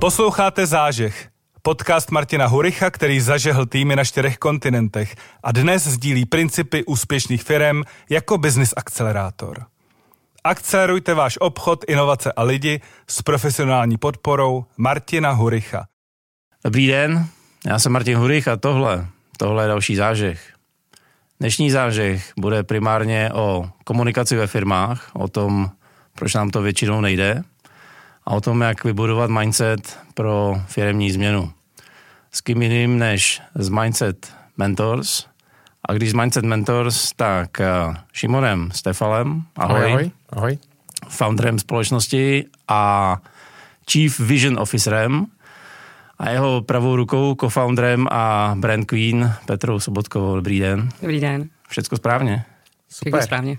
Posloucháte Zážeh, podcast Martina Huricha, který zažehl týmy na čtyřech kontinentech a dnes sdílí principy úspěšných firm jako business akcelerátor. Akcelerujte váš obchod, inovace a lidi s profesionální podporou Martina Huricha. Dobrý den, já jsem Martin Hurich a tohle, tohle je další zážeh. Dnešní zážeh bude primárně o komunikaci ve firmách, o tom, proč nám to většinou nejde a o tom, jak vybudovat mindset pro firmní změnu. S kým jiným než z Mindset Mentors. A když z Mindset Mentors, tak uh, Šimonem Stefalem, ahoj, ahoj, ahoj. founderem společnosti a Chief Vision Officerem a jeho pravou rukou, co-founderem a brand queen Petrou Sobotkovou. Dobrý den. Dobrý den. Všecko správně? Super. Všechno správně.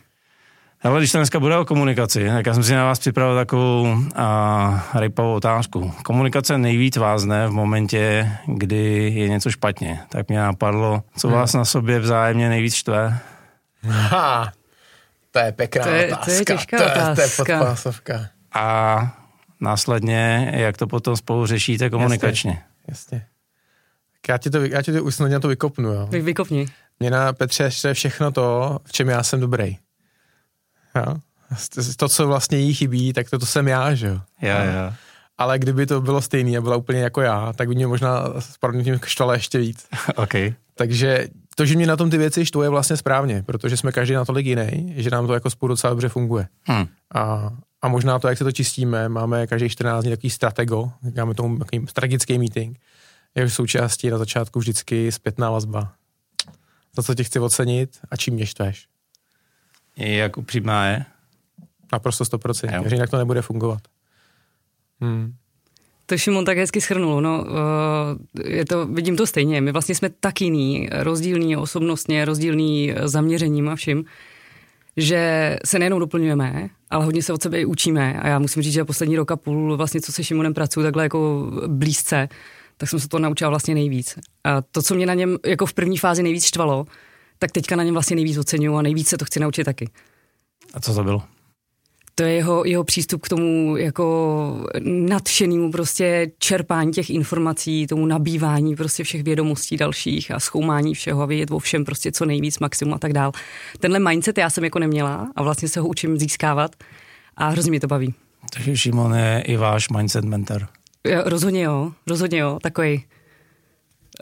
Ale když to dneska bude o komunikaci, tak já jsem si na vás připravil takovou a, rejpavou otázku. Komunikace nejvíc vázne v momentě, kdy je něco špatně. Tak mě napadlo, co hmm. vás na sobě vzájemně nejvíc štve? Ha, to je pěkná to je, otázka. To je těžká to je, otázka. To je podpásovka. A následně, jak to potom spolu řešíte komunikačně? Jasně. jasně. Já ti to, já ti to usnadně to vykopnu. Jo. Vy, vykopni. Mě na Petře je všechno to, v čem já jsem dobrý. Jo? To, co vlastně jí chybí, tak to, to jsem já, že jo. Já, já. Ale kdyby to bylo stejný a byla úplně jako já, tak by mě možná s tím štvala ještě víc. okay. Takže to, že mě na tom ty věci štve, je vlastně správně, protože jsme každý natolik jiný, že nám to jako spolu docela dobře funguje. Hmm. A, a možná to, jak se to čistíme, máme každý 14 dní takový stratego, máme tomu takový strategický meeting, je v součástí na začátku vždycky zpětná vazba. Za co tě chci ocenit a čím mě štveš. Jak upřímná je? Naprosto 100%, že jinak to nebude fungovat. Hmm. To Šimon tak hezky schrnul. No, eh, je to, vidím to stejně. My vlastně jsme tak jiný, rozdílní osobnostně, rozdílný zaměřením a vším, že se nejenom doplňujeme, ale hodně se od sebe i učíme. A já musím říct, že poslední rok a půl, vlastně co se Šimonem pracuji takhle jako blízce, tak jsem se to naučila vlastně nejvíc. A to, co mě na něm jako v první fázi nejvíc štvalo, tak teďka na něm vlastně nejvíc oceňuju a nejvíc se to chci naučit taky. A co to bylo? To je jeho, jeho přístup k tomu jako nadšenému prostě čerpání těch informací, tomu nabývání prostě všech vědomostí dalších a zkoumání všeho a vědět o všem prostě co nejvíc, maximum a tak dál. Tenhle mindset já jsem jako neměla a vlastně se ho učím získávat a hrozně mě to baví. Takže Šimon je i váš mindset mentor. Rozhodně jo, rozhodně jo, takový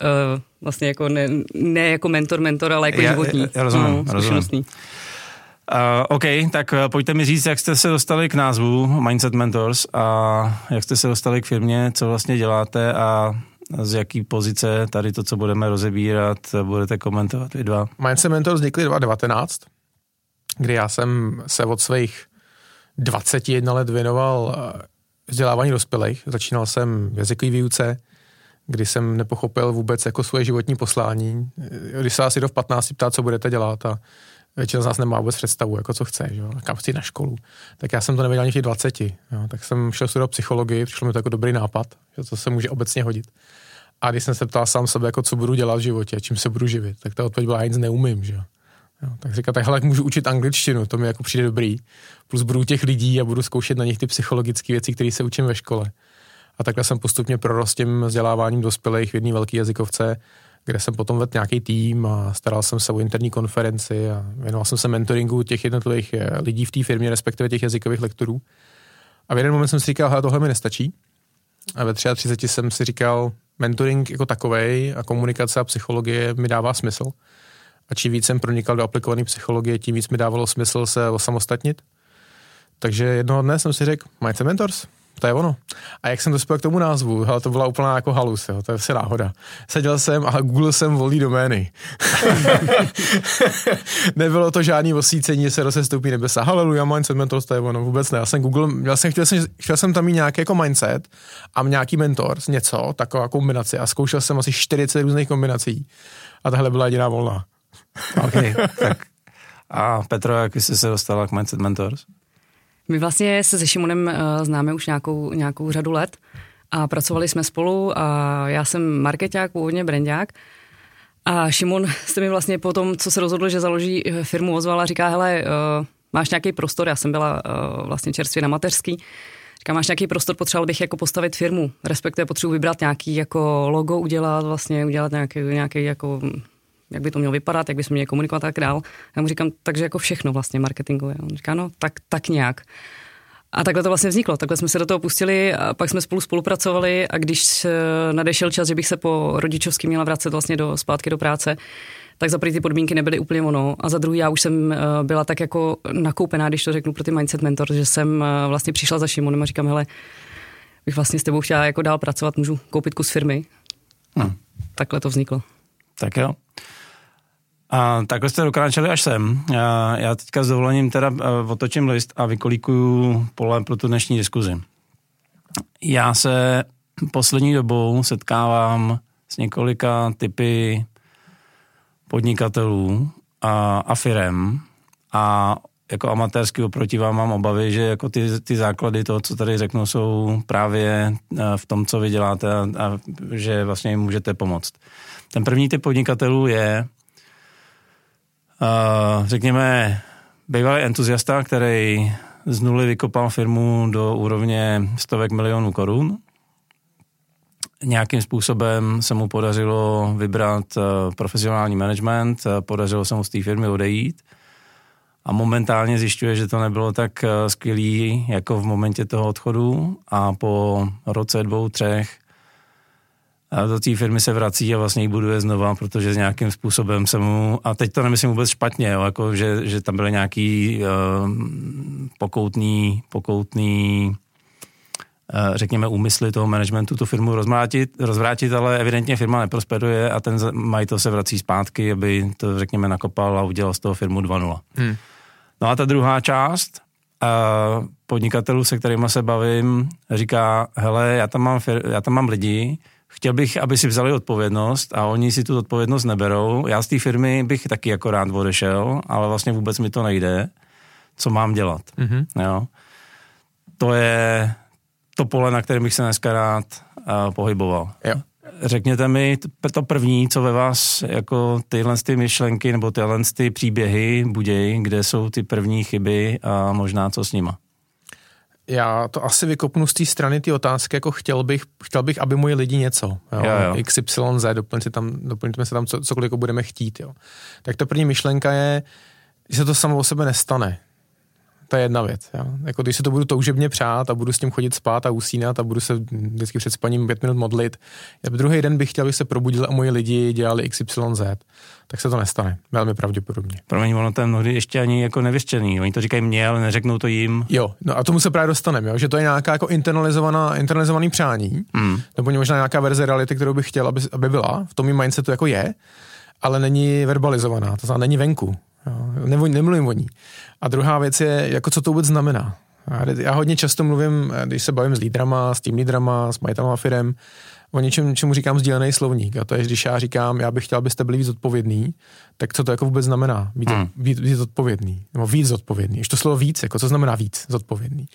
uh, vlastně jako ne, ne jako mentor, mentor, ale jako já, životní. Já rozumím, no, rozumím. Uh, OK, tak uh, pojďte mi říct, jak jste se dostali k názvu Mindset Mentors a jak jste se dostali k firmě, co vlastně děláte a z jaký pozice tady to, co budeme rozebírat, budete komentovat vy dva. Mindset Mentors vznikly 2019, kdy já jsem se od svých 21 let věnoval eh, vzdělávání dospělých. Začínal jsem v jazykové výuce, kdy jsem nepochopil vůbec jako svoje životní poslání. Když se asi do v 15 ptá, co budete dělat a většina z nás nemá vůbec představu, jako co chce, že jo? kam chci na školu. Tak já jsem to nevěděl ani v těch 20. Jo? Tak jsem šel studovat psychologii, přišlo mi to jako dobrý nápad, že to se může obecně hodit. A když jsem se ptal sám sebe, jako co budu dělat v životě, čím se budu živit, tak ta odpověď byla, já nic neumím, že jo. Jo, tak říká, takhle jak můžu učit angličtinu, to mi jako přijde dobrý. Plus budu těch lidí a budu zkoušet na nich ty psychologické věci, které se učím ve škole. A takhle jsem postupně prorost tím vzděláváním dospělých v jedné velké jazykovce, kde jsem potom vedl nějaký tým a staral jsem se o interní konferenci a věnoval jsem se mentoringu těch jednotlivých eh, lidí v té firmě, respektive těch jazykových lektorů. A v jeden moment jsem si říkal, že tohle mi nestačí. A ve 33 jsem si říkal, mentoring jako takovej a komunikace a psychologie mi dává smysl. A čím víc jsem pronikal do aplikované psychologie, tím víc mi dávalo smysl se osamostatnit. Takže jednoho dne jsem si řekl, Mindset Mentors, to je ono. A jak jsem dospěl k tomu názvu, hele, to byla úplná jako halus, jo, to je vše náhoda. Seděl jsem a Google jsem volí domény. Nebylo to žádný osvícení, se rozestoupí nebesa. Haleluja, mindset, mentor, to je ono, vůbec ne. Já jsem Google, já jsem chtěl, jsem, chtěl jsem tam mít nějaký jako mindset a nějaký mentor, něco, taková kombinace a zkoušel jsem asi 40 různých kombinací. A tahle byla jediná volná. OK, tak. A Petro, jak jsi se dostala k Mindset Mentors? My vlastně se se Šimonem uh, známe už nějakou, nějakou řadu let a pracovali jsme spolu a já jsem marketák, původně brandák a Šimon se mi vlastně po tom, co se rozhodl, že založí eh, firmu, ozval a říká, hele, uh, máš nějaký prostor, já jsem byla vlastně čerstvě na mateřský, Říkám, máš nějaký prostor, potřeboval bych jako postavit firmu, respektive potřebuji vybrat nějaký jako logo, udělat vlastně, udělat nějaký, nějaký jako jak by to mělo vypadat, jak by se měli komunikovat a tak dál. Já mu říkám, takže jako všechno vlastně marketingové. On říká, no tak, tak nějak. A takhle to vlastně vzniklo. Takhle jsme se do toho pustili a pak jsme spolu spolupracovali a když nadešel čas, že bych se po rodičovský měla vracet vlastně do, zpátky do práce, tak za první ty podmínky nebyly úplně ono. A za druhý já už jsem eh, byla tak jako nakoupená, když to řeknu pro ty Mindset Mentor, že jsem eh, vlastně přišla za Šimonem a říkám, hele, bych vlastně s tebou chtěla jako dál pracovat, můžu koupit kus firmy. Hmm. Takhle to vzniklo. Tak jo. A takhle jste dokráčeli až sem. Já, já teďka s dovolením teda eh, otočím list a vykolíkuju pole pro tu dnešní diskuzi. Já se poslední dobou setkávám s několika typy podnikatelů a, a firem a jako amatérský oproti vám mám obavy, že jako ty, ty základy toho, co tady řeknu, jsou právě eh, v tom, co vy děláte a, a že vlastně jim můžete pomoct. Ten první typ podnikatelů je, řekněme, bývalý entuziasta, který z nuly vykopal firmu do úrovně stovek milionů korun. Nějakým způsobem se mu podařilo vybrat eh, profesionální management, eh, podařilo se mu z té firmy odejít. A momentálně zjišťuje, že to nebylo tak eh, skvělý jako v momentě toho odchodu. A po roce, dvou, třech do té firmy se vrací a vlastně ji buduje znova, protože s nějakým způsobem se mu, a teď to nemyslím vůbec špatně, jo, jako že, že tam byly nějaký uh, pokoutný, pokoutný Eh, řekněme, úmysly toho managementu tu firmu rozvrátit, rozvrátit, ale evidentně firma neprosperuje a ten majitel se vrací zpátky, aby to, řekněme, nakopal a udělal z toho firmu 2.0. Hmm. No a ta druhá část, uh, podnikatelů, se kterými se bavím, říká, hele, já tam mám, fir- já tam mám lidi, chtěl bych, aby si vzali odpovědnost a oni si tu odpovědnost neberou. Já z té firmy bych taky jako rád odešel, ale vlastně vůbec mi to nejde. Co mám dělat? Mm-hmm. Jo? To je to pole, na kterém bych se dneska rád uh, pohyboval. Jo. Řekněte mi to první, co ve vás jako tyhle ty myšlenky nebo tyhle ty příběhy budějí, kde jsou ty první chyby a možná co s nima? Já to asi vykopnu z té strany ty otázky, jako chtěl bych, chtěl bych, aby moji lidi něco. Jo? Jo, jo. XYZ, doplňte tam, doplňte se tam co, cokoliv jako budeme chtít. Jo? Tak ta první myšlenka je, že se to samo o sebe nestane. To je jedna věc. Jo. Jako když se to budu toužebně přát a budu s tím chodit spát a usínat a budu se vždycky před spaním pět minut modlit, já druhý den bych chtěl, aby se probudil a moji lidi dělali XYZ, tak se to nestane. Velmi pravděpodobně. Promiň, ono to mnohdy ještě ani jako nevyštěný. Oni to říkají mně, ale neřeknou to jim. Jo, no a tomu se právě dostaneme, že to je nějaká jako internalizovaná, internalizovaný přání, hmm. nebo možná nějaká verze reality, kterou bych chtěl, aby, aby byla. V tom mindsetu jako je, ale není verbalizovaná, to znamená není venku. Jo, nemluvím o ní. A druhá věc je, jako co to vůbec znamená. Já hodně často mluvím, když se bavím s lídrama, s tím lídrama, s majitelama firem, o něčem, čemu říkám sdílený slovník. A to je, když já říkám, já bych chtěl, abyste byli víc odpovědný, tak co to jako vůbec znamená? Být, hmm. víc, víc odpovědný. Nebo víc zodpovědný. Ještě to slovo víc, jako co znamená víc zodpovědný.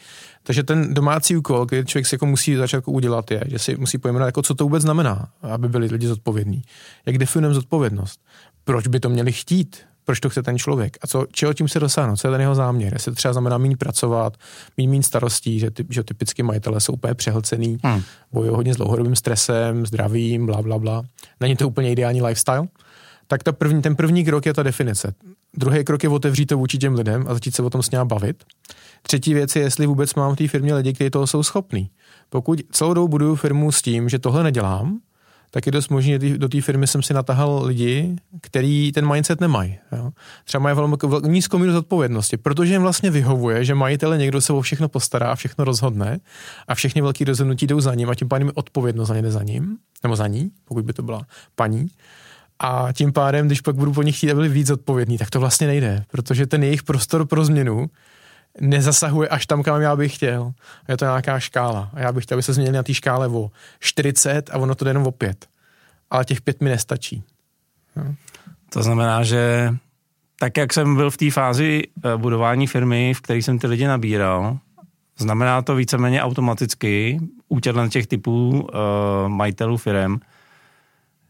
Takže ten domácí úkol, který člověk si jako musí začát jako udělat, je, že si musí pojmenovat, jako co to vůbec znamená, aby byli lidi zodpovědní. Jak definujeme zodpovědnost? Proč by to měli chtít? Proč to chce ten člověk a co, čeho tím se dosáhnout, co je ten jeho záměr. Jestli to třeba znamená méně pracovat, méně méně starostí, že, ty, že typicky majitelé jsou úplně přehlcený, hmm. bojují hodně s dlouhodobým stresem, zdravím, bla, bla, bla. Není to úplně ideální lifestyle. Tak ta první, ten první krok je ta definice. Druhý krok je otevřít to vůči těm lidem a začít se o tom s ním bavit. Třetí věc je, jestli vůbec mám v té firmě lidi, kteří toho jsou schopní. Pokud celou dobu buduju firmu s tím, že tohle nedělám, tak je dost možné, že do té firmy jsem si natahal lidi, který ten mindset nemají. Jo. Třeba mají velmi, nízkou míru zodpovědnosti, protože jim vlastně vyhovuje, že majitele někdo se o všechno postará a všechno rozhodne a všechny velké rozhodnutí jdou za ním a tím pádem odpovědnost za ně za ním, nebo za ní, pokud by to byla paní. A tím pádem, když pak budu po nich chtít, aby byli víc odpovědní, tak to vlastně nejde, protože ten jejich prostor pro změnu nezasahuje až tam, kam já bych chtěl. Je to nějaká škála. A já bych chtěl, aby se změnili na té škále o 40 a ono to jde jenom o 5. Ale těch 5 mi nestačí. No. To znamená, že tak, jak jsem byl v té fázi eh, budování firmy, v které jsem ty lidi nabíral, znamená to víceméně automaticky u těch typů uh, majitelů firm,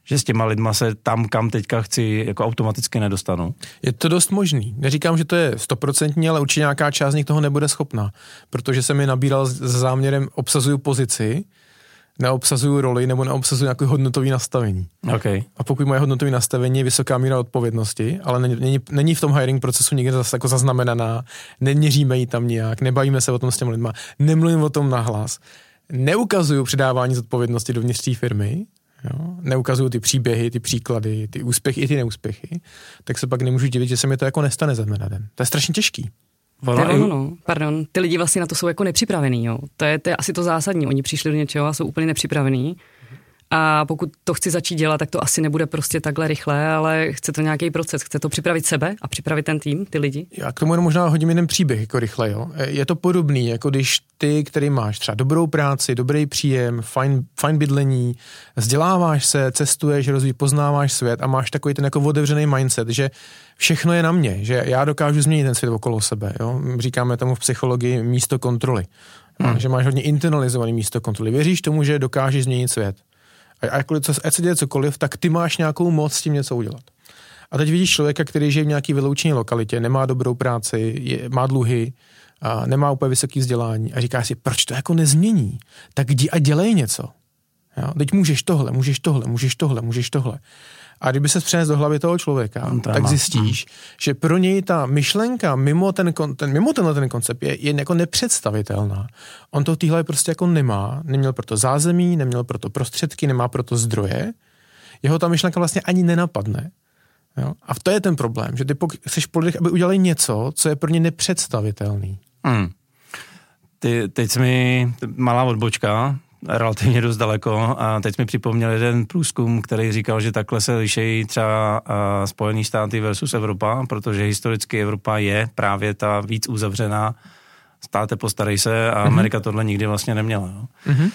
že s těma lidma se tam, kam teďka chci, jako automaticky nedostanu? Je to dost možný. Neříkám, že to je stoprocentní, ale určitě nějaká část z nich toho nebude schopná, protože jsem mi nabíral s záměrem obsazuju pozici, neobsazuju roli nebo neobsazuju nějaké hodnotové nastavení. Okay. A pokud moje hodnotové nastavení je vysoká míra odpovědnosti, ale není, není, v tom hiring procesu nikde zase jako zaznamenaná, neměříme ji tam nějak, nebavíme se o tom s těmi lidma, nemluvím o tom nahlas, neukazuju předávání zodpovědnosti dovnitř té firmy, jo, neukazuju ty příběhy, ty příklady, ty úspěchy i ty neúspěchy, tak se pak nemůžu divit, že se mi to jako nestane ze dne na den. To je strašně těžký. To je ono, no. Pardon, ty lidi vlastně na to jsou jako nepřipravení, jo. To je, to je asi to zásadní. Oni přišli do něčeho a jsou úplně nepřipravení a pokud to chci začít dělat, tak to asi nebude prostě takhle rychle, ale chce to nějaký proces. Chce to připravit sebe a připravit ten tým, ty lidi. Já k tomu jenom možná hodím jeden příběh jako rychle. Jo. Je to podobný, jako když ty, který máš třeba dobrou práci, dobrý příjem, fajn, fajn bydlení, vzděláváš se, cestuješ, rozvíj, poznáváš svět a máš takový ten jako otevřený mindset, že všechno je na mě, že já dokážu změnit ten svět okolo sebe. Jo. Říkáme tomu v psychologii místo kontroly. Hmm. Že máš hodně internalizovaný místo kontroly. Věříš tomu, že dokážeš změnit svět. A jakkoliv, co, se děje cokoliv, tak ty máš nějakou moc s tím něco udělat. A teď vidíš člověka, který žije v nějaký vyloučené lokalitě, nemá dobrou práci, je, má dluhy, a nemá úplně vysoké vzdělání a říká si, proč to jako nezmění? Tak jdi a dělej něco. Jo? Teď můžeš tohle, můžeš tohle, můžeš tohle, můžeš tohle. A kdyby se přenes do hlavy toho člověka, no, tak zjistíš, hmm. že pro něj ta myšlenka mimo, ten, ten, mimo tenhle ten koncept je, je jako nepředstavitelná. On to v téhle prostě jako nemá, neměl proto zázemí, neměl proto prostředky, nemá proto zdroje. Jeho ta myšlenka vlastně ani nenapadne. Jo? A to je ten problém, že ty jsi po lidech, aby udělali něco, co je pro ně nepředstavitelný. Hmm. Ty, teď jsi mi malá odbočka, relativně dost daleko a teď mi připomněl jeden průzkum, který říkal, že takhle se lišejí třeba Spojené státy versus Evropa, protože historicky Evropa je právě ta víc uzavřená státe postarej se a mm-hmm. Amerika tohle nikdy vlastně neměla. Jo. Mm-hmm.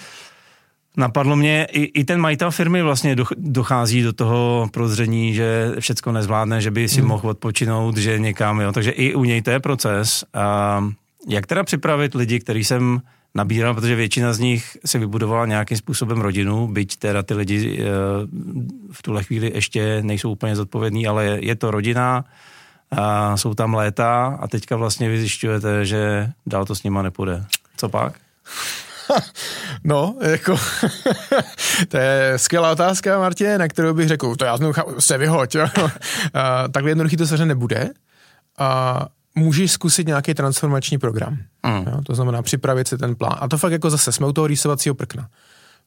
Napadlo mě, i, i ten majitel firmy vlastně dochází do toho prozření, že všecko nezvládne, že by si mm. mohl odpočinout, že někam, jo. Takže i u něj to je proces. A jak teda připravit lidi, který jsem nabíral, protože většina z nich si vybudovala nějakým způsobem rodinu, byť teda ty lidi eh, v tuhle chvíli ještě nejsou úplně zodpovědní, ale je to rodina, a jsou tam léta a teďka vlastně vy zjišťujete, že dál to s nima nepůjde. Co pak? No, jako, to je skvělá otázka, Martě, na kterou bych řekl, to já se vyhoď, jo. A, takhle jednoduchý to samozřejmě nebude. A můžeš zkusit nějaký transformační program. Mm. Jo? To znamená připravit si ten plán. A to fakt jako zase jsme u toho rýsovacího prkna.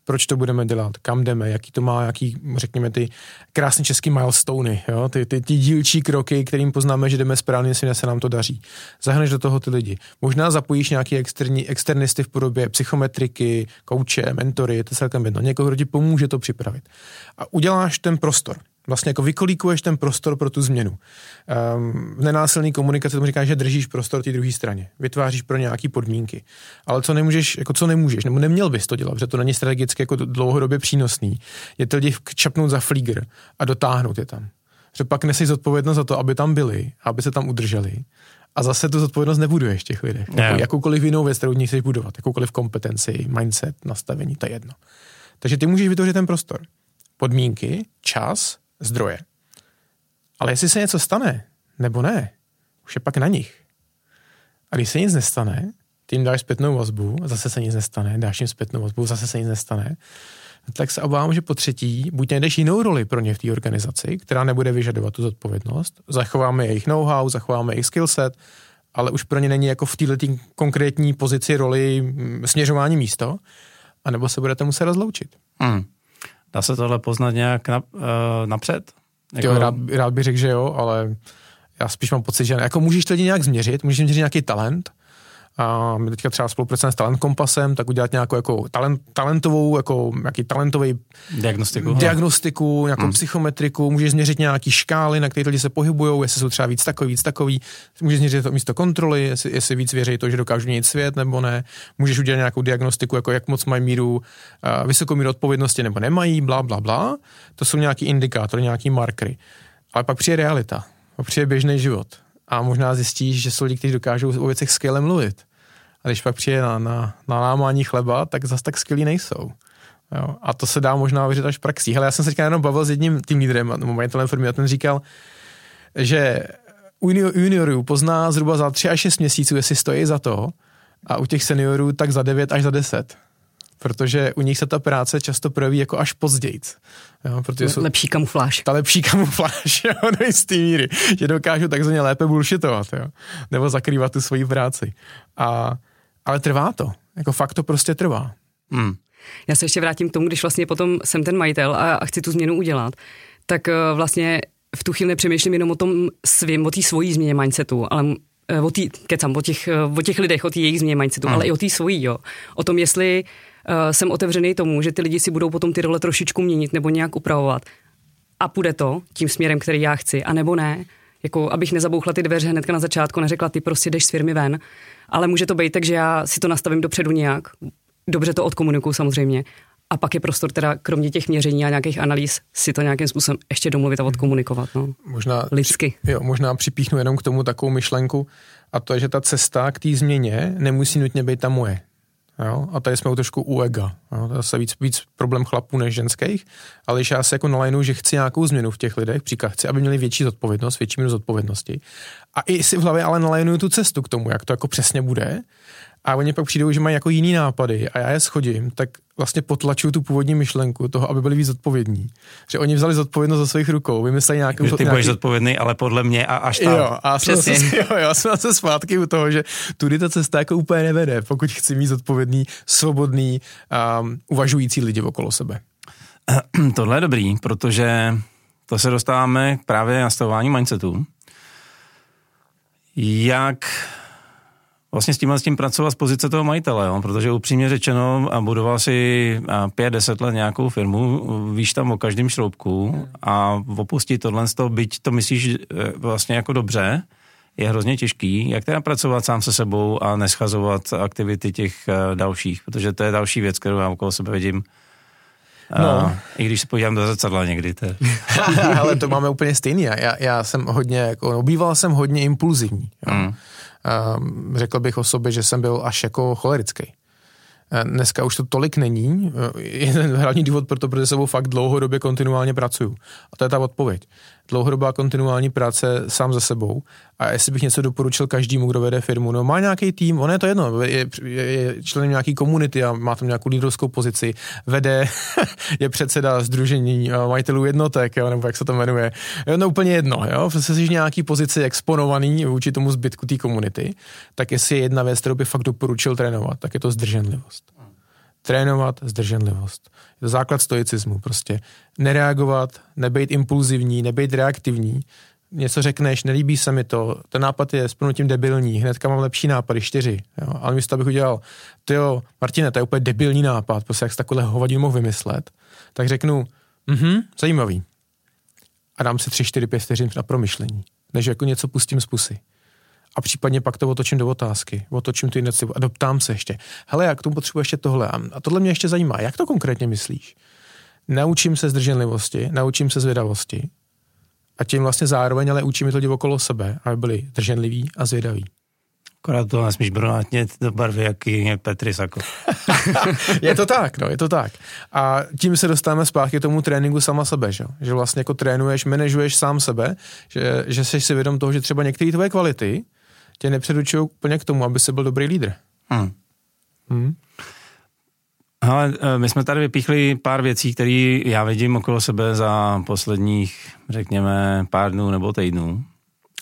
Proč to budeme dělat, kam jdeme, jaký to má, jaký, řekněme, ty krásné český milestony, jo? Ty, ty, ty dílčí kroky, kterým poznáme, že jdeme správně, si se nám to daří. Zahneš do toho ty lidi. Možná zapojíš nějaký externí, externisty v podobě psychometriky, kouče, mentory, je to celkem jedno. Někoho, kdo ti pomůže to připravit. A uděláš ten prostor vlastně jako vykolíkuješ ten prostor pro tu změnu. Um, v nenásilné komunikaci tomu říká, že držíš prostor té druhé straně. Vytváříš pro nějaké podmínky. Ale co nemůžeš, jako co nemůžeš, nebo neměl bys to dělat, protože to není strategicky jako dlouhodobě přínosný, je to lidi čapnout za flíger a dotáhnout je tam. Že pak neseš zodpovědnost za to, aby tam byli, aby se tam udrželi. A zase tu zodpovědnost nebuduješ těch lidech. Jako, jakoukoliv jinou věc, kterou chceš budovat, jakoukoliv kompetenci, mindset, nastavení, to je jedno. Takže ty můžeš vytvořit ten prostor. Podmínky, čas, zdroje. Ale jestli se něco stane, nebo ne, už je pak na nich. A když se nic nestane, jim dáš zpětnou vazbu, zase se nic nestane, dáš jim zpětnou vazbu, zase se nic nestane, tak se obávám, že po třetí buď najdeš jinou roli pro ně v té organizaci, která nebude vyžadovat tu zodpovědnost, zachováme jejich know-how, zachováme jejich skillset, ale už pro ně není jako v této konkrétní pozici roli mm, směřování místo, anebo se budete muset rozloučit. Hmm. Dá se tohle poznat nějak na, uh, napřed? Jako... Jo, rád, rád bych řekl, že jo, ale já spíš mám pocit, že ne. Jako můžeš to lidi nějak změřit, můžeš změřit nějaký talent, a my teďka třeba spolupracujeme s Talent Kompasem, tak udělat nějakou jako talent, talentovou, jako nějaký talentový diagnostiku, diagnostiku nějakou hmm. psychometriku, můžeš změřit nějaký škály, na které lidi se pohybují, jestli jsou třeba víc takový, víc takový, můžeš změřit to místo kontroly, jestli, jestli víc věří to, že dokážu měnit svět nebo ne, můžeš udělat nějakou diagnostiku, jako jak moc mají míru, uh, vysokou míru odpovědnosti nebo nemají, bla, bla, bla. To jsou nějaký indikátory, nějaký markery. Ale pak přijde realita, pak přijde běžný život a možná zjistíš, že jsou lidi, kteří dokážou o věcech skvěle mluvit. A když pak přijde na, na, na lámání chleba, tak zase tak skvělí nejsou. Jo? A to se dá možná vyřešit až praxí. Hele, já jsem se teďka jenom bavil s jedním tým lídrem, nebo majitelem firmy, a ten říkal, že u juniorů pozná zhruba za 3 až 6 měsíců, jestli stojí za to, a u těch seniorů tak za 9 až za 10 protože u nich se ta práce často projeví jako až později. Jo, protože jsou lepší kamufláž. Ta lepší kamufláž, jo, do jistý míry, že dokážu takzvaně lépe bullshitovat, jo, nebo zakrývat tu svoji práci. A, ale trvá to, jako fakt to prostě trvá. Hmm. Já se ještě vrátím k tomu, když vlastně potom jsem ten majitel a, a chci tu změnu udělat, tak uh, vlastně v tu chvíli nepřemýšlím jenom o tom svým, o té svojí změně mindsetu, ale eh, o, tý, kecam, o, těch, eh, o těch lidech, o té jejich změně mindsetu, hmm. ale i o té svojí, jo. O tom, jestli uh, jsem otevřený tomu, že ty lidi si budou potom ty role trošičku měnit nebo nějak upravovat. A půjde to tím směrem, který já chci, a nebo ne. Jako, abych nezabouchla ty dveře hnedka na začátku, neřekla, ty prostě jdeš z firmy ven. Ale může to být tak, že já si to nastavím dopředu nějak, dobře to odkomunikuju samozřejmě, a pak je prostor teda kromě těch měření a nějakých analýz si to nějakým způsobem ještě domluvit a odkomunikovat. No. Možná, Lidsky. Jo, možná připíchnu jenom k tomu takovou myšlenku a to je, že ta cesta k té změně nemusí nutně být ta moje. Jo? A tady jsme u trošku u ega. Jo? To je zase víc, víc problém chlapů než ženských, ale když já se jako nalajnu, že chci nějakou změnu v těch lidech, příklad chci, aby měli větší zodpovědnost, větší míru zodpovědnosti. A i si v hlavě ale nalajnuju tu cestu k tomu, jak to jako přesně bude, a oni pak přijdou, že mají jako jiný nápady a já je schodím, tak vlastně potlačuju tu původní myšlenku toho, aby byli víc odpovědní. Že oni vzali zodpovědnost za svých rukou, vymysleli nějakou... Že ty nějaký... budeš zodpovědný, ale podle mě a až tam. Jo, a jsem se, jo, já jsem se zpátky u toho, že tudy ta cesta jako úplně nevede, pokud chci mít zodpovědný, svobodný, um, uvažující lidi okolo sebe. Tohle je dobrý, protože to se dostáváme právě na nastavování mindsetu. Jak vlastně s tímhle s tím pracovat z pozice toho majitele, jo? protože upřímně řečeno a budoval si pět, deset let nějakou firmu, víš tam o každém šroubku a opustit tohle z toho, byť to myslíš e, vlastně jako dobře, je hrozně těžký, jak teda pracovat sám se sebou a neschazovat aktivity těch e, dalších, protože to je další věc, kterou já okolo sebe vidím. No. Uh, I když se podívám do zrcadla někdy. To Ale to máme úplně stejný. Já, já jsem hodně, jako, obýval jsem hodně impulzivní. Jo. Mm. Ehm, řekl bych o sobě, že jsem byl až jako cholerický. Ehm, dneska už to tolik není. Ehm, jeden hlavní důvod pro to, protože sebou fakt dlouhodobě kontinuálně pracuju. A to je ta odpověď dlouhodobá kontinuální práce sám ze sebou. A jestli bych něco doporučil každému, kdo vede firmu, no má nějaký tým, on je to jedno, je, je, je členem nějaký komunity a má tam nějakou lídrovskou pozici, vede, je předseda združení majitelů jednotek, jo, nebo jak se to jmenuje. No úplně jedno, jo, prostě jsi nějaký pozici exponovaný vůči tomu zbytku té komunity, tak jestli je jedna věc, kterou bych fakt doporučil trénovat, tak je to zdrženlivost trénovat zdrženlivost. Je to základ stoicismu, prostě nereagovat, nebejt impulzivní, nebejt reaktivní, něco řekneš, nelíbí se mi to, ten nápad je s tím debilní, hnedka mám lepší nápady, čtyři, jo. ale místo abych udělal, ty jo, Martine, to je úplně debilní nápad, prostě jak jsi takovýhle hovadin mohl vymyslet, tak řeknu, mhm, zajímavý. A dám si tři, čtyři, pět vteřin na promyšlení, než jako něco pustím z pusy a případně pak to otočím do otázky, otočím tu iniciativu a doptám se ještě. Hele, jak k tomu potřebuji ještě tohle? A tohle mě ještě zajímá. Jak to konkrétně myslíš? Naučím se zdrženlivosti, naučím se zvědavosti a tím vlastně zároveň ale učím to lidi okolo sebe, aby byli drženliví a zvědaví. Akorát to nesmíš brunátnět do barvy, jaký je Petri Sako. je to tak, no, je to tak. A tím se dostáváme zpátky k tomu tréninku sama sebe, že, že vlastně jako trénuješ, manažuješ sám sebe, že, že jsi si vědom toho, že třeba některé tvoje kvality tě nepředučují úplně k tomu, aby se byl dobrý lídr. Hmm. Hmm. Ale eh, my jsme tady vypíchli pár věcí, které já vidím okolo sebe za posledních, řekněme, pár dnů nebo týdnů.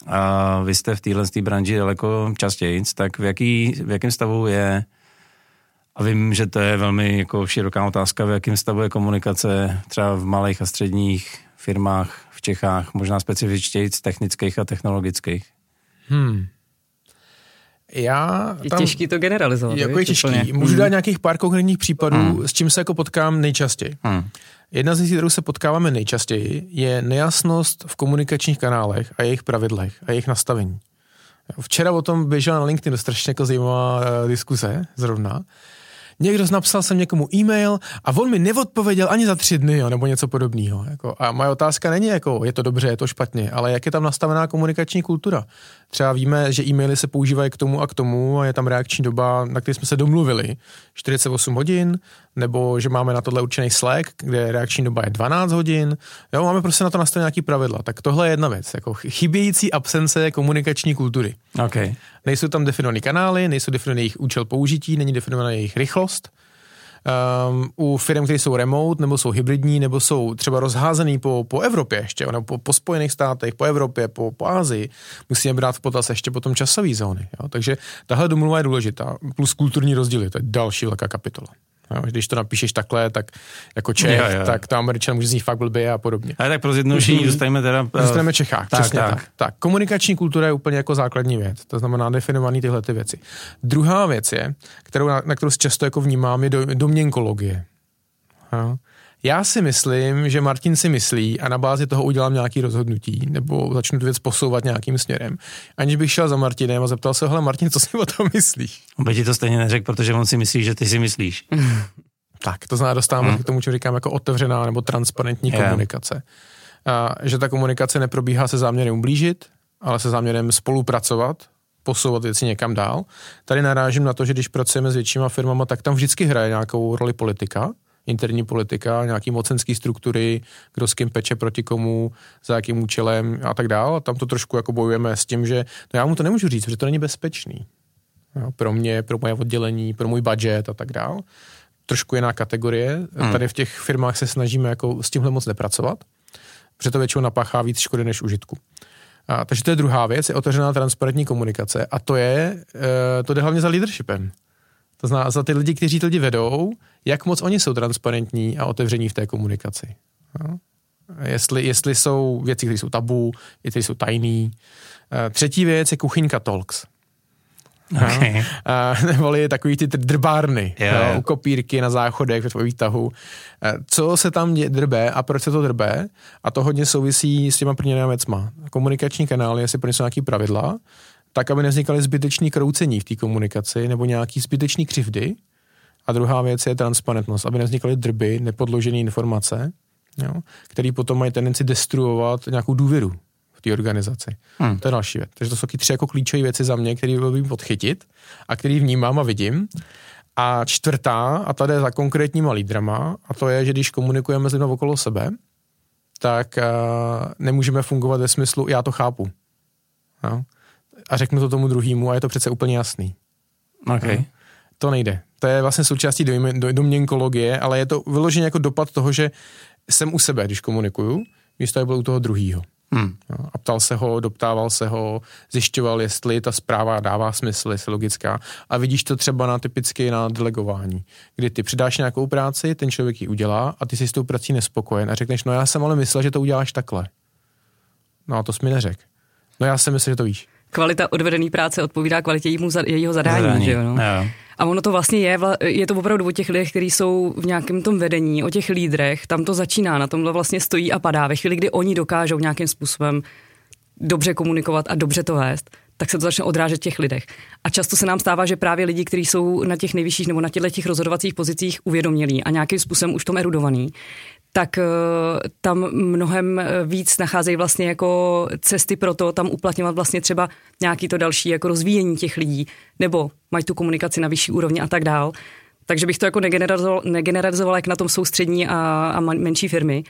A vy jste v téhle branži daleko častěji, tak v, jaký, v jakém stavu je, a vím, že to je velmi jako široká otázka, v jakém stavu je komunikace třeba v malých a středních firmách v Čechách, možná specifičtěji technických a technologických? Hmm. Já je tam, těžký to generalizovat. Jako je těžký. Úplně. Můžu dát hmm. nějakých pár konkrétních případů, hmm. s čím se jako potkám nejčastěji. Hmm. Jedna z věcí, kterou se potkáváme nejčastěji, je nejasnost v komunikačních kanálech a jejich pravidlech a jejich nastavení. Včera o tom běžela na LinkedIn strašně jako zajímavá uh, diskuse zrovna. Někdo napsal jsem někomu e-mail a on mi neodpověděl ani za tři dny, jo, nebo něco podobného. Jako. A moje otázka není jako, je to dobře, je to špatně, ale jak je tam nastavená komunikační kultura. Třeba víme, že e-maily se používají k tomu a k tomu a je tam reakční doba, na který jsme se domluvili, 48 hodin, nebo že máme na tohle určený Slack, kde reakční doba je 12 hodin. Jo, máme prostě na to nastavené nějaký pravidla. Tak tohle je jedna věc, jako chybějící absence komunikační kultury. Okay. Nejsou tam definované kanály, nejsou definovaný jejich účel použití, není definovaná jejich rychlost um, u firm, které jsou remote, nebo jsou hybridní, nebo jsou třeba rozházený po, po Evropě ještě, nebo po, po Spojených státech, po Evropě, po, po Ázii, musíme brát v potaz ještě potom časové zóny. Jo? Takže tahle domluva je důležitá, plus kulturní rozdíly, to je další velká kapitola. Jo, když to napíšeš takhle, tak jako Čech, jo, jo. tak to Američan může znít fakt blbě a podobně. Ale tak pro zjednodušení mm-hmm. dostaneme teda... Dostaneme Čechách, tak, přesně tak. tak. tak. Komunikační kultura je úplně jako základní věc, to znamená definovaný tyhle ty věci. Druhá věc je, kterou, na, na kterou často jako vnímám, je do, domněnkologie. Jo. Já si myslím, že Martin si myslí a na bázi toho udělám nějaký rozhodnutí nebo začnu tu věc posouvat nějakým směrem. Aniž bych šel za Martinem a zeptal se, hele Martin, co si o tom myslíš? On by ti to stejně neřekl, protože on si myslí, že ty si myslíš. tak, to znamená, dostáváme hmm. k tomu, čemu říkám jako otevřená nebo transparentní yeah. komunikace. A, že ta komunikace neprobíhá se záměrem ublížit, ale se záměrem spolupracovat, posouvat věci někam dál. Tady narážím na to, že když pracujeme s většíma firmama, tak tam vždycky hraje nějakou roli politika, interní politika, nějaký mocenský struktury, kdo s kým peče proti komu, za jakým účelem a tak dále. A tam to trošku jako bojujeme s tím, že no já mu to nemůžu říct, protože to není bezpečný. Jo, pro mě, pro moje oddělení, pro můj budget a tak dále. Trošku jiná kategorie. Hmm. Tady v těch firmách se snažíme jako s tímhle moc nepracovat, protože to většinou napáchá víc škody než užitku. A, takže to je druhá věc, je otevřená transparentní komunikace a to je, e, to jde hlavně za leadershipem. To znamená za ty lidi, kteří ty lidi vedou, jak moc oni jsou transparentní a otevření v té komunikaci. No? Jestli, jestli jsou věci, které jsou tabu, věci, jsou tajný. Eh, třetí věc je kuchyňka talks. Okay. No? A, neboli takový ty drbárny yeah. no, u kopírky na záchodech ve výtahu. Eh, co se tam drbe a proč se to drbe? A to hodně souvisí s těma prvními věcma. Komunikační kanály, jestli pro ně jsou nějaký pravidla, tak, aby nevznikaly zbytečný kroucení v té komunikaci nebo nějaký zbytečný křivdy. A druhá věc je transparentnost, aby nevznikaly drby, nepodložené informace, jo, které potom mají tendenci destruovat nějakou důvěru v té organizaci. Hmm. To je další věc. Takže to jsou tři jako klíčové věci za mě, které bych podchytit a který vnímám a vidím. A čtvrtá, a tady je za konkrétníma lídrama, a to je, že když komunikujeme s lidmi okolo sebe, tak uh, nemůžeme fungovat ve smyslu, já to chápu. Jo? A řeknu to tomu druhému a je to přece úplně jasný. Okay. No, to nejde. To je vlastně součástí domněnkologie, ale je to vyloženě jako dopad toho, že jsem u sebe, když komunikuju, místo aby byl u toho druhého. Hmm. No, a ptal se ho, doptával se ho, zjišťoval, jestli ta zpráva dává smysl, jestli logická. A vidíš to třeba na typicky na delegování, kdy ty přidáš nějakou práci, ten člověk ji udělá a ty jsi s tou prací nespokojen a řekneš, no já jsem ale myslel, že to uděláš takhle. No a to jsi mi neřekl. No já jsem myslel, že to víš kvalita odvedené práce odpovídá kvalitě jejímu, jejího zadání. zadání. Že jo, no? jo. A ono to vlastně je, je to opravdu o těch lidech, kteří jsou v nějakém tom vedení, o těch lídrech, tam to začíná, na tomhle vlastně stojí a padá. Ve chvíli, kdy oni dokážou nějakým způsobem dobře komunikovat a dobře to vést, tak se to začne odrážet těch lidech. A často se nám stává, že právě lidi, kteří jsou na těch nejvyšších nebo na těchto těch rozhodovacích pozicích uvědomělí a nějakým způsobem už tom erudovaný, tak uh, tam mnohem eh, víc nacházejí vlastně jako cesty pro to tam uplatňovat vlastně třeba nějaký to další jako rozvíjení těch lidí, nebo mají tu komunikaci na vyšší úrovni a tak dál. Takže bych to jako negeneralizoval, negeneralizoval jak na tom jsou střední a, a menší firmy,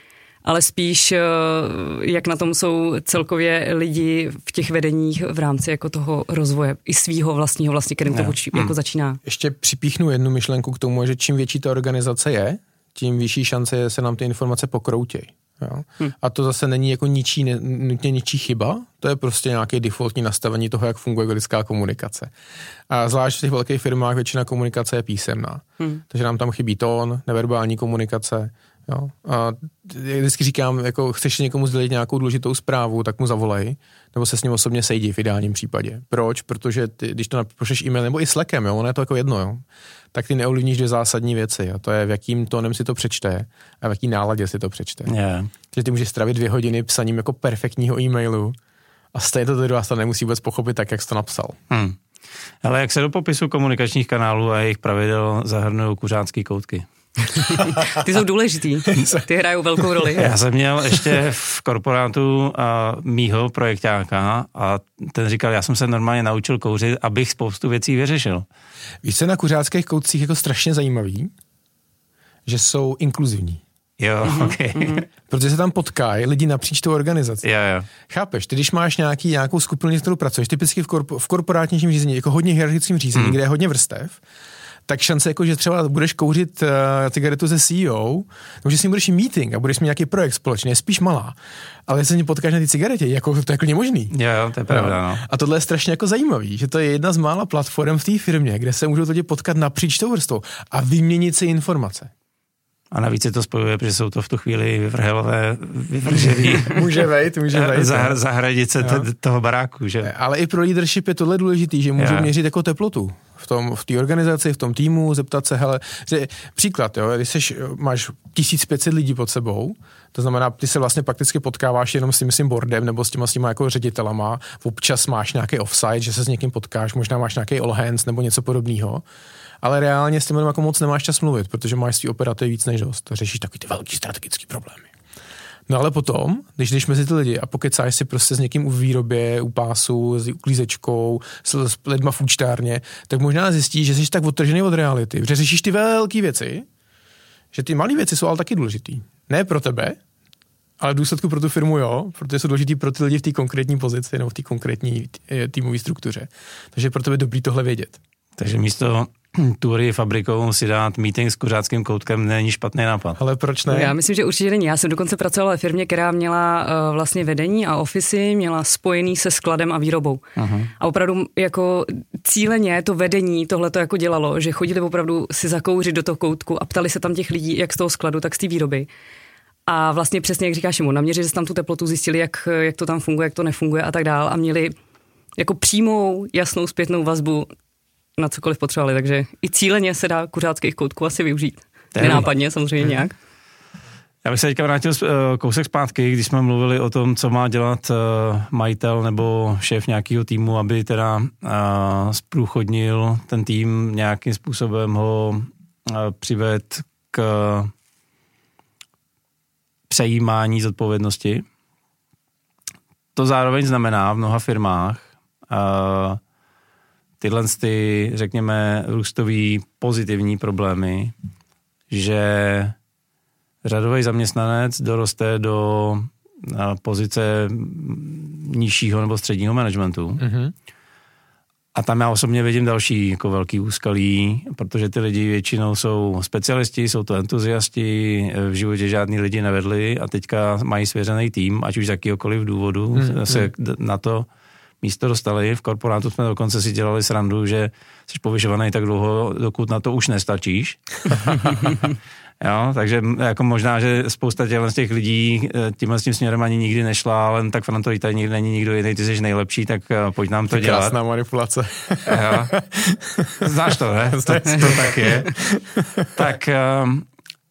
ale spíš uh, jak na tom jsou celkově lidi v těch vedeních v rámci jako toho rozvoje i svýho vlastního vlastně, kterým to uči, jako hmm. začíná. Ještě připíchnu jednu myšlenku k tomu, že čím větší ta organizace je, tím vyšší šance je, se nám ty informace pokroutějí. Jo? Hmm. A to zase není jako ničí, nutně ničí chyba, to je prostě nějaké defaultní nastavení toho, jak funguje lidská komunikace. A zvlášť v těch velkých firmách většina komunikace je písemná. Hmm. Takže nám tam chybí tón, neverbální komunikace. Jo? A vždycky říkám, jako chceš někomu sdělit nějakou důležitou zprávu, tak mu zavolej, nebo se s ním osobně sejdi v ideálním případě. Proč? Protože ty, když to pošleš e-mail, nebo i Slackem, jo, ono je to jako jedno, jo tak ty neovlivníš dvě zásadní věci. A to je, v jakým tónem si to přečte a v jaký náladě si to přečte. Yeah. Takže ty můžeš stravit dvě hodiny psaním jako perfektního e-mailu a stejně to druhá strana nemusí vůbec pochopit tak, jak jsi to napsal. Hmm. Ale jak se do popisu komunikačních kanálů a jejich pravidel zahrnují kuřácké koutky? Ty jsou důležitý, ty hrajou velkou roli. Já jsem měl ještě v korporátu a, mýho projektáka a ten říkal, já jsem se normálně naučil kouřit, abych spoustu věcí vyřešil. Víš, co je na kuřáckých koutcích jako strašně zajímavý? Že jsou inkluzivní. Jo, mm-hmm, okay. Mm-hmm. Protože se tam potkají lidi napříč tou organizací. Jo, jo. Chápeš, ty když máš nějaký, nějakou skupinu, kterou pracuješ, typicky v, korpo, v korporátním řízení, jako hodně hierarchickým řízení, mm. kde je hodně vrstev, tak šance, jako, že třeba budeš kouřit uh, cigaretu ze CEO, nebo že s ním budeš mít meeting a budeš mít nějaký projekt společně, je spíš malá. Ale jestli se potkáš na ty cigaretě, jako, to je jako možný. Jo, jo, to je pravda. No. A tohle je strašně jako zajímavý, že to je jedna z mála platform v té firmě, kde se můžou lidi potkat napříč tou vrstvou a vyměnit si informace. A navíc se to spojuje, protože jsou to v tu chvíli vyvrhelové, vyvržený. může vejt, může vejt. Zahr- zahradice t- toho baráku, že? Ale i pro leadership je tohle důležitý, že můžou měřit jako teplotu tom, v té organizaci, v tom týmu, zeptat se, hele, že příklad, jo, když seš, máš 1500 lidí pod sebou, to znamená, ty se vlastně prakticky potkáváš jenom s tím, myslím, boardem nebo s těma, s těma jako ředitelama, občas máš nějaký offsite, že se s někým potkáš, možná máš nějaký all hands nebo něco podobného ale reálně s tím jako moc nemáš čas mluvit, protože máš svý operativy víc než dost. Řešíš takový ty velký strategický problémy. No ale potom, když jdeš mezi ty lidi a pokecáš si prostě s někým u výrobě, u pásu, s uklízečkou, s, s lidma v účtárně, tak možná zjistíš, že jsi tak odtržený od reality, že řešíš ty velké věci, že ty malé věci jsou ale taky důležitý. Ne pro tebe, ale v důsledku pro tu firmu jo, protože jsou důležitý pro ty lidi v té konkrétní pozici nebo v té konkrétní eh, týmové struktuře. Takže pro tebe je dobrý tohle vědět. Takže místo tury fabrikou si dát meeting s kuřáckým koutkem není špatný nápad. Ale proč ne? Já myslím, že určitě není. Já jsem dokonce pracovala ve firmě, která měla uh, vlastně vedení a ofisy, měla spojený se skladem a výrobou. Uh-huh. A opravdu jako cíleně to vedení tohle to jako dělalo, že chodili opravdu si zakouřit do toho koutku a ptali se tam těch lidí, jak z toho skladu, tak z té výroby. A vlastně přesně, jak říkáš, mu naměřili se tam tu teplotu, zjistili, jak, jak to tam funguje, jak to nefunguje a tak dál a měli jako přímou, jasnou zpětnou vazbu na cokoliv potřebovali, takže i cíleně se dá kuřáckých koutků asi využít. Nenápadně samozřejmě nějak. Já bych se teďka vrátil uh, kousek zpátky, když jsme mluvili o tom, co má dělat uh, majitel nebo šéf nějakého týmu, aby teda uh, zprůchodnil ten tým nějakým způsobem ho přived k přejímání zodpovědnosti. To zároveň znamená v mnoha firmách tyhle, ty, řekněme, růstový pozitivní problémy, že řadový zaměstnanec doroste do pozice nižšího nebo středního managementu. Mm-hmm. A tam já osobně vidím další jako velký úskalí, protože ty lidi většinou jsou specialisti, jsou to entuziasti, v životě žádný lidi nevedli a teďka mají svěřený tým, ať už z jakýhokoliv důvodu mm-hmm. se na to místo dostali. V korporátu jsme dokonce si dělali srandu, že jsi povyšovaný tak dlouho, dokud na to už nestačíš. jo, takže jako možná, že spousta z těch lidí eh, tímhle s tím směrem ani nikdy nešla, ale tak Franto, tady nikdy není nikdo jiný, ty jsi nejlepší, tak eh, pojď nám to dělat. Krásná manipulace. jo. Znáš to, ne? To, to tak je. tak um,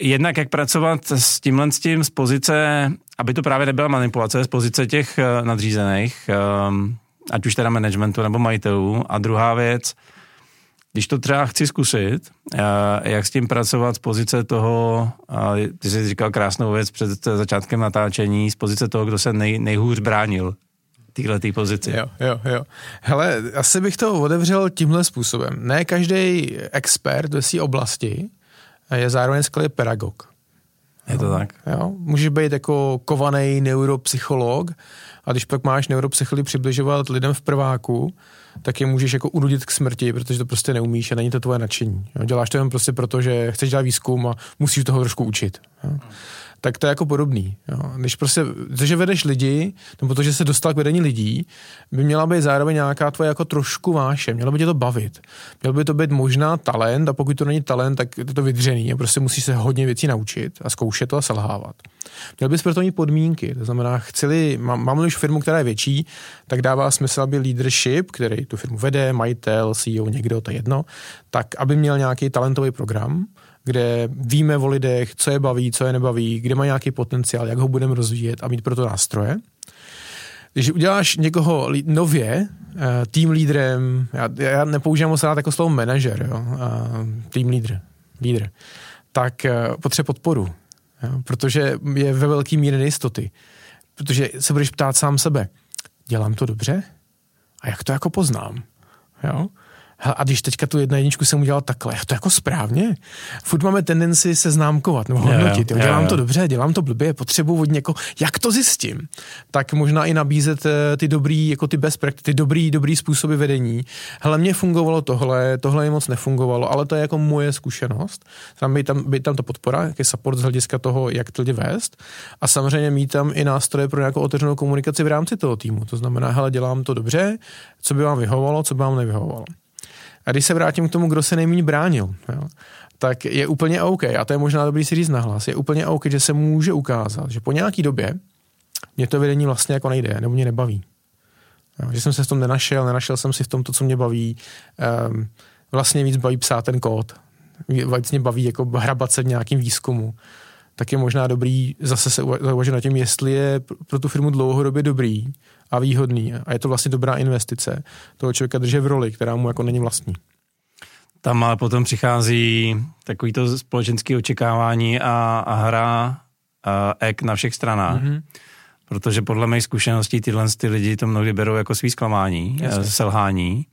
jednak jak pracovat s tímhle s tím z pozice, aby to právě nebyla manipulace, z pozice těch nadřízených, um, ať už teda managementu nebo majitelů. A druhá věc, když to třeba chci zkusit, eh, jak s tím pracovat z pozice toho, ty jsi říkal krásnou věc před začátkem natáčení, z pozice toho, kdo se nej, nejhůř bránil téhle pozici. Jo, jo, jo. Hele, asi bych to otevřel tímhle způsobem. Ne každý expert ve své oblasti je zároveň skvělý pedagog. Je to tak. Jo? Můžeš být jako kovaný neuropsycholog, a když pak máš neuropsychology přibližovat lidem v prváku, tak je můžeš jako unudit k smrti, protože to prostě neumíš a není to tvoje nadšení. Jo? Děláš to jen prostě proto, že chceš dělat výzkum a musíš toho trošku učit. Jo? Tak to je jako podobný. Jo. Když prostě, to, že vedeš lidi, nebo to, že se dostal k vedení lidí, by měla být zároveň nějaká tvoje jako trošku váše, mělo by tě to bavit. Mělo by to být možná talent a pokud to není talent, tak je to vydřený a prostě musíš se hodně věcí naučit a zkoušet to a selhávat. Měl bys proto mít podmínky, to znamená, chceli, mám, mám už firmu, která je větší, tak dává smysl, aby leadership, který tu firmu vede, majitel, CEO, někdo, to je jedno, tak aby měl nějaký talentový program, kde víme o lidech, co je baví, co je nebaví, kde má nějaký potenciál, jak ho budeme rozvíjet a mít proto nástroje. Když uděláš někoho nově eh, tým lídrem, já, já nepoužívám moc rád jako slovo manažer, tým lídr, lídr, tak eh, potřebuje podporu, jo, protože je ve velký míře nejistoty. Protože se budeš ptát sám sebe, dělám to dobře? A jak to jako poznám? Jo? a když teďka tu jednu jedničku jsem udělal takhle, to jako správně? Furt máme tendenci se známkovat nebo hodnotit. Jo, jo, dělám jo. to dobře, dělám to blbě, potřebuji od někoho, jak to zjistím? Tak možná i nabízet eh, ty dobrý, jako ty best practice, ty dobrý, dobrý způsoby vedení. Hele, mně fungovalo tohle, tohle moc nefungovalo, ale to je jako moje zkušenost. Tam by tam, by tam to podpora, jaký support z hlediska toho, jak to lidi vést. A samozřejmě mít tam i nástroje pro nějakou otevřenou komunikaci v rámci toho týmu. To znamená, hele, dělám to dobře, co by vám vyhovovalo, co by vám nevyhovovalo. A když se vrátím k tomu, kdo se nejméně bránil, jo, tak je úplně OK, a to je možná dobrý si říct nahlas, je úplně OK, že se může ukázat, že po nějaký době mě to vedení vlastně jako nejde, nebo mě nebaví. Jo, že jsem se v tom nenašel, nenašel jsem si v tom to, co mě baví. Um, vlastně víc baví psát ten kód, víc mě baví jako hrabat se v nějakým výzkumu. Tak je možná dobrý zase se uvažovat na tím, jestli je pro tu firmu dlouhodobě dobrý a výhodný a je to vlastně dobrá investice. Toho člověka drží v roli, která mu jako není vlastní. Tam ale potom přichází takový to společenské očekávání a, a hra a ek na všech stranách. Mm-hmm. Protože podle mých zkušeností tyhle ty lidi to mnohdy berou jako svý zklamání, Jasně. Eh, selhání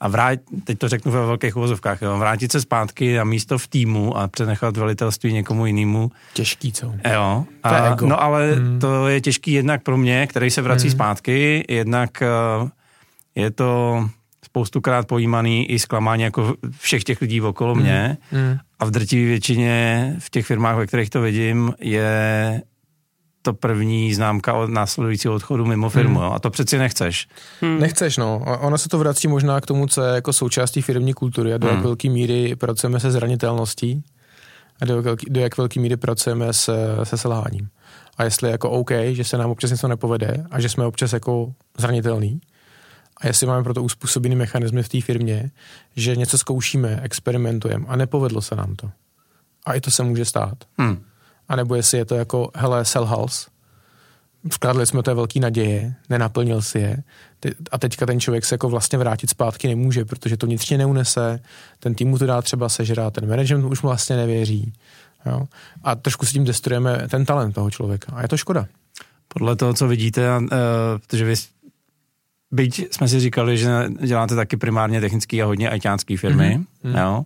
a vrát, teď to řeknu ve velkých uvozovkách, jo, vrátit se zpátky na místo v týmu a přenechat velitelství někomu jinému. Těžký, co? Jo. A. No ale hmm. to je těžký jednak pro mě, který se vrací hmm. zpátky, jednak eh, je to spoustukrát pojímaný i zklamání jako všech těch lidí okolo hmm. mě hmm. A v drtivé většině v těch firmách, ve kterých to vidím, je to první známka od následujícího odchodu mimo firmu. Hmm. Jo? A to přeci nechceš. Hmm. Nechceš, no. Ono se to vrací možná k tomu, co je jako součástí firmní kultury a do hmm. jak velké míry pracujeme se zranitelností a do, do jak velké míry pracujeme se, se selháním. A jestli jako OK, že se nám občas něco nepovede a že jsme občas jako zranitelní, a jestli máme proto uspůsobený mechanismy v té firmě, že něco zkoušíme, experimentujeme a nepovedlo se nám to. A i to se může stát. Hmm anebo jestli je to jako, hele, selhals, vkládali jsme té velké naděje, nenaplnil si je a teďka ten člověk se jako vlastně vrátit zpátky nemůže, protože to vnitřně neunese, ten tým mu to dá třeba sežrát, ten management už mu vlastně nevěří. Jo? A trošku si tím destruujeme ten talent toho člověka a je to škoda. Podle toho, co vidíte, uh, protože vy byť jsme si říkali, že děláte taky primárně technické a hodně ajťánské firmy, mm-hmm. jo?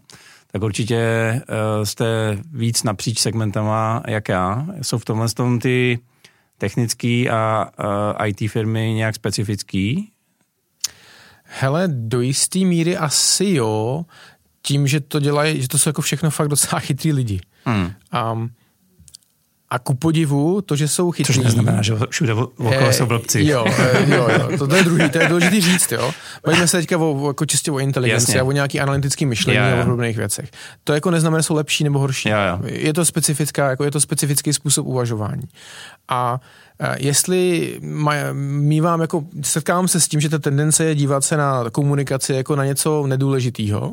tak určitě eh, jste víc napříč segmentama jak já. Jsou v tomhle tom ty technické a eh, IT firmy nějak specifický? Hele, do jisté míry asi jo, tím, že to dělají, že to jsou jako všechno fakt docela chytrý lidi. Hmm. Um, a ku podivu, to, že jsou chytrý... Což neznamená, že všude okolo eh, jsou blbci. Jo, eh, jo, jo, to, to je druhý, to je důležitý říct, jo. Bavíme se teďka o, jako čistě o inteligenci Jasně. a o nějaký analytický myšlení jo, jo. a podobných věcech. To jako neznamená, že jsou lepší nebo horší. Jo, jo. Je to specifická, jako je to specifický způsob uvažování. A eh, jestli mývám, jako setkávám se s tím, že ta tendence je dívat se na komunikaci jako na něco nedůležitého,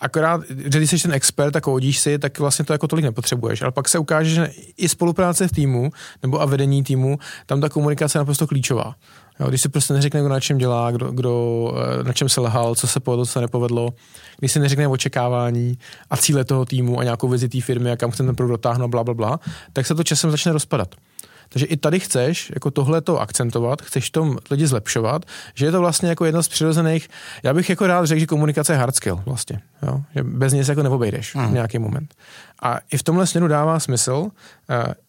Akorát, že když jsi ten expert tak kodíš si, tak vlastně to jako tolik nepotřebuješ. Ale pak se ukáže, že i spolupráce v týmu nebo a vedení týmu, tam ta komunikace je naprosto klíčová. Jo, když si prostě neřekne, kdo na čem dělá, kdo, kdo eh, na čem se lhal, co se povedlo, co se nepovedlo, když si neřekne očekávání a cíle toho týmu a nějakou vizi té firmy a kam chceme ten produkt dotáhnout, bla, bla, bla, tak se to časem začne rozpadat. Takže i tady chceš jako tohle to akcentovat, chceš tom lidi zlepšovat, že je to vlastně jako jedna z přirozených, já bych jako rád řekl, že komunikace je hard skill vlastně, jo? že bez něj se jako neobejdeš mm. v hmm. nějaký moment. A i v tomhle směru dává smysl, uh,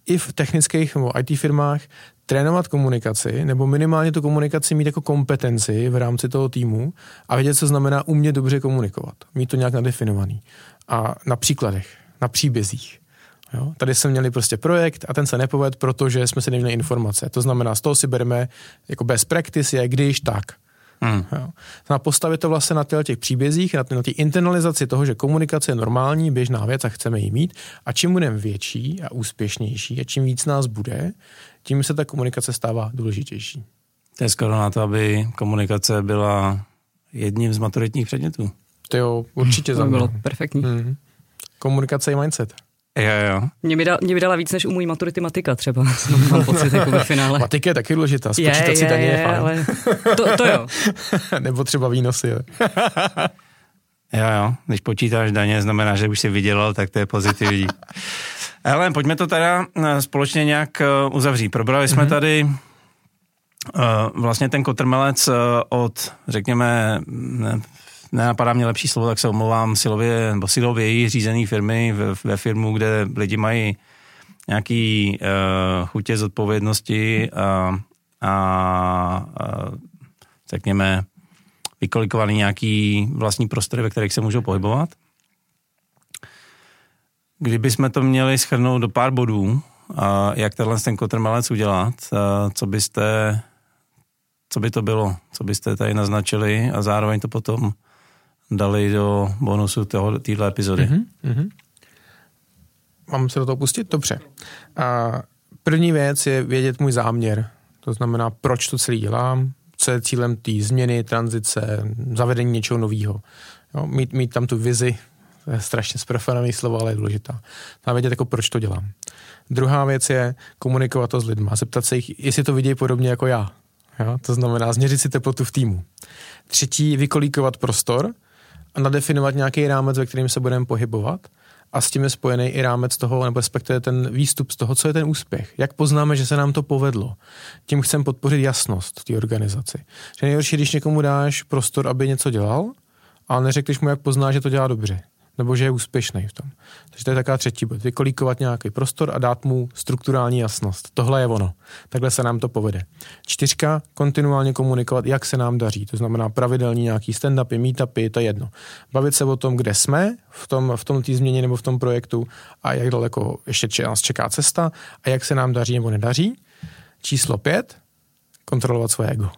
i v technických nebo IT firmách, trénovat komunikaci, nebo minimálně tu komunikaci mít jako kompetenci v rámci toho týmu a vědět, co znamená umět dobře komunikovat. Mít to nějak nadefinovaný. A na příkladech, na příbězích. Jo? Tady jsme měli prostě projekt a ten se nepovedl, protože jsme si neměli informace. To znamená, z toho si bereme jako best practice je když tak. Hmm. Jo. Postavit to vlastně na těch příbězích, na, na té internalizaci toho, že komunikace je normální, běžná věc a chceme ji mít. A čím budeme větší a úspěšnější a čím víc nás bude, tím se ta komunikace stává důležitější. To je skoro na to, aby komunikace byla jedním z maturitních předmětů. To jo, určitě hmm. za mě. Bylo perfektní. Hmm. Komunikace i mindset. Jo, jo. Mě, by dal, mě by dala víc než u mojí maturity matika třeba, mám pocit jako ve finále. Matika je taky důležitá, spočítat je, si daně je, je fajn. Ale to, to jo. Nebo třeba výnosy. jo, jo, když počítáš daně, znamená, že už si vydělal, tak to je pozitivní. Ale pojďme to teda eh, společně nějak eh, uzavřít. Probrali jsme mm-hmm. tady eh, vlastně ten kotrmelec od, řekněme, nenapadá mě lepší slovo, tak se omlouvám, silově, nebo silově řízený firmy ve, ve firmu, kde lidi mají nějaký uh, chutě zodpovědnosti a, a, a řekněme, vykolikovaný nějaký vlastní prostory, ve kterých se můžou pohybovat. Kdyby jsme to měli schrnout do pár bodů, a jak tenhle ten kotrmelec udělat, co byste, co by to bylo, co byste tady naznačili a zároveň to potom dali do bonusu této epizody. Mm-hmm, mm-hmm. Mám se do toho pustit? Dobře. A první věc je vědět můj záměr. To znamená, proč to celý dělám, co je cílem té změny, tranzice, zavedení něčeho nového. Mít, mít tam tu vizi, to je strašně zprofanovaný slovo, ale je důležitá. Má vědět, jako proč to dělám. Druhá věc je komunikovat to s lidmi, zeptat se jich, jestli to vidějí podobně jako já. Jo? To znamená změřit si teplotu v týmu. Třetí, vykolíkovat prostor nadefinovat nějaký rámec, ve kterým se budeme pohybovat a s tím je spojený i rámec toho, nebo respektive ten výstup z toho, co je ten úspěch. Jak poznáme, že se nám to povedlo. Tím chcem podpořit jasnost té organizaci. Že nejhorší, když někomu dáš prostor, aby něco dělal, ale neřekneš mu, jak pozná, že to dělá dobře nebo že je úspěšný v tom. Takže to je taková třetí bod. Vykolíkovat nějaký prostor a dát mu strukturální jasnost. Tohle je ono. Takhle se nám to povede. Čtyřka, kontinuálně komunikovat, jak se nám daří. To znamená pravidelní nějaký stand-upy, meetupy, to je jedno. Bavit se o tom, kde jsme v tom, v tom tý změně nebo v tom projektu a jak daleko ještě nás čeká cesta a jak se nám daří nebo nedaří. Číslo pět, kontrolovat svoje ego.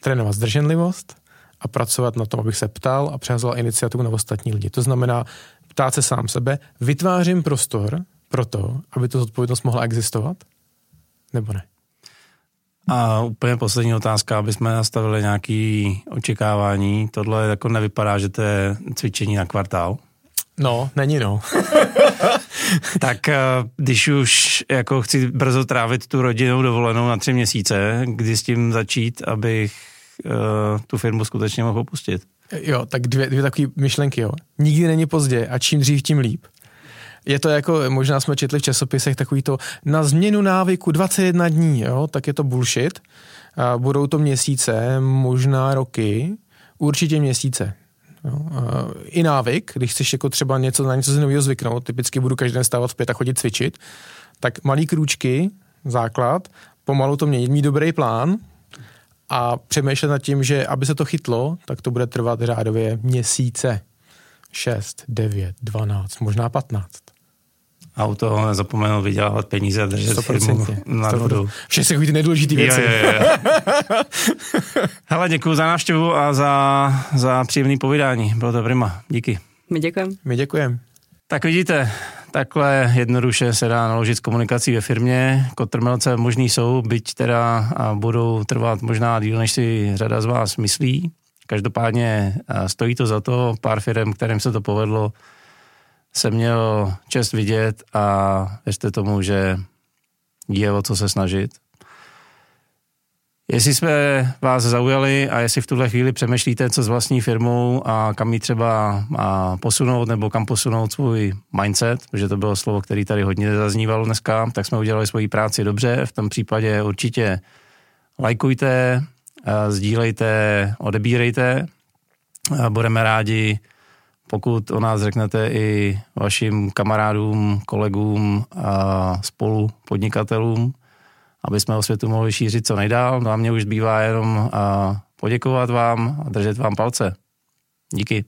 Trénovat zdrženlivost, a pracovat na tom, abych se ptal a přehazoval iniciativu na ostatní lidi. To znamená ptát se sám sebe, vytvářím prostor pro to, aby to zodpovědnost mohla existovat, nebo ne? A úplně poslední otázka, aby jsme nastavili nějaké očekávání. Tohle jako nevypadá, že to je cvičení na kvartál. No, není no. tak eh, když už jako chci brzo trávit tu rodinou dovolenou na tři měsíce, kdy s tím začít, abych tu firmu skutečně mohl opustit. Jo, tak dvě, dvě takové myšlenky, jo. Nikdy není pozdě a čím dřív, tím líp. Je to jako, možná jsme četli v časopisech takový to, na změnu návyku 21 dní, jo, tak je to bullshit. A budou to měsíce, možná roky, určitě měsíce. Jo. I návyk, když chceš jako třeba něco na něco z nového zvyknout, typicky budu každý den stávat v pět a chodit cvičit, tak malý krůčky, základ, pomalu to měnit, mít dobrý plán, a přemýšlet nad tím, že aby se to chytlo, tak to bude trvat řádově měsíce. 6, 9, 12, možná 15. A u toho nezapomenout vydělávat peníze a držet 100%, firmu na vodu. Vše se ty nejdůležitý věci. Jo, jo, jo. Hele, děkuji za návštěvu a za, za příjemný povídání. Bylo to prima. Díky. My děkujeme. My děkujeme. Tak vidíte, Takhle jednoduše se dá naložit s komunikací ve firmě. Kotrmelce možný jsou, byť teda budou trvat možná díl, než si řada z vás myslí. Každopádně stojí to za to. Pár firm, kterým se to povedlo, se měl čest vidět a věřte tomu, že je o co se snažit. Jestli jsme vás zaujali a jestli v tuhle chvíli přemýšlíte, co s vlastní firmou a kam ji třeba posunout nebo kam posunout svůj mindset, protože to bylo slovo, který tady hodně zaznívalo dneska, tak jsme udělali svoji práci dobře. V tom případě určitě lajkujte, sdílejte, odebírejte. Budeme rádi, pokud o nás řeknete i vašim kamarádům, kolegům a spolu podnikatelům aby jsme o světu mohli šířit co nejdál. No a mě už zbývá jenom poděkovat vám a držet vám palce. Díky.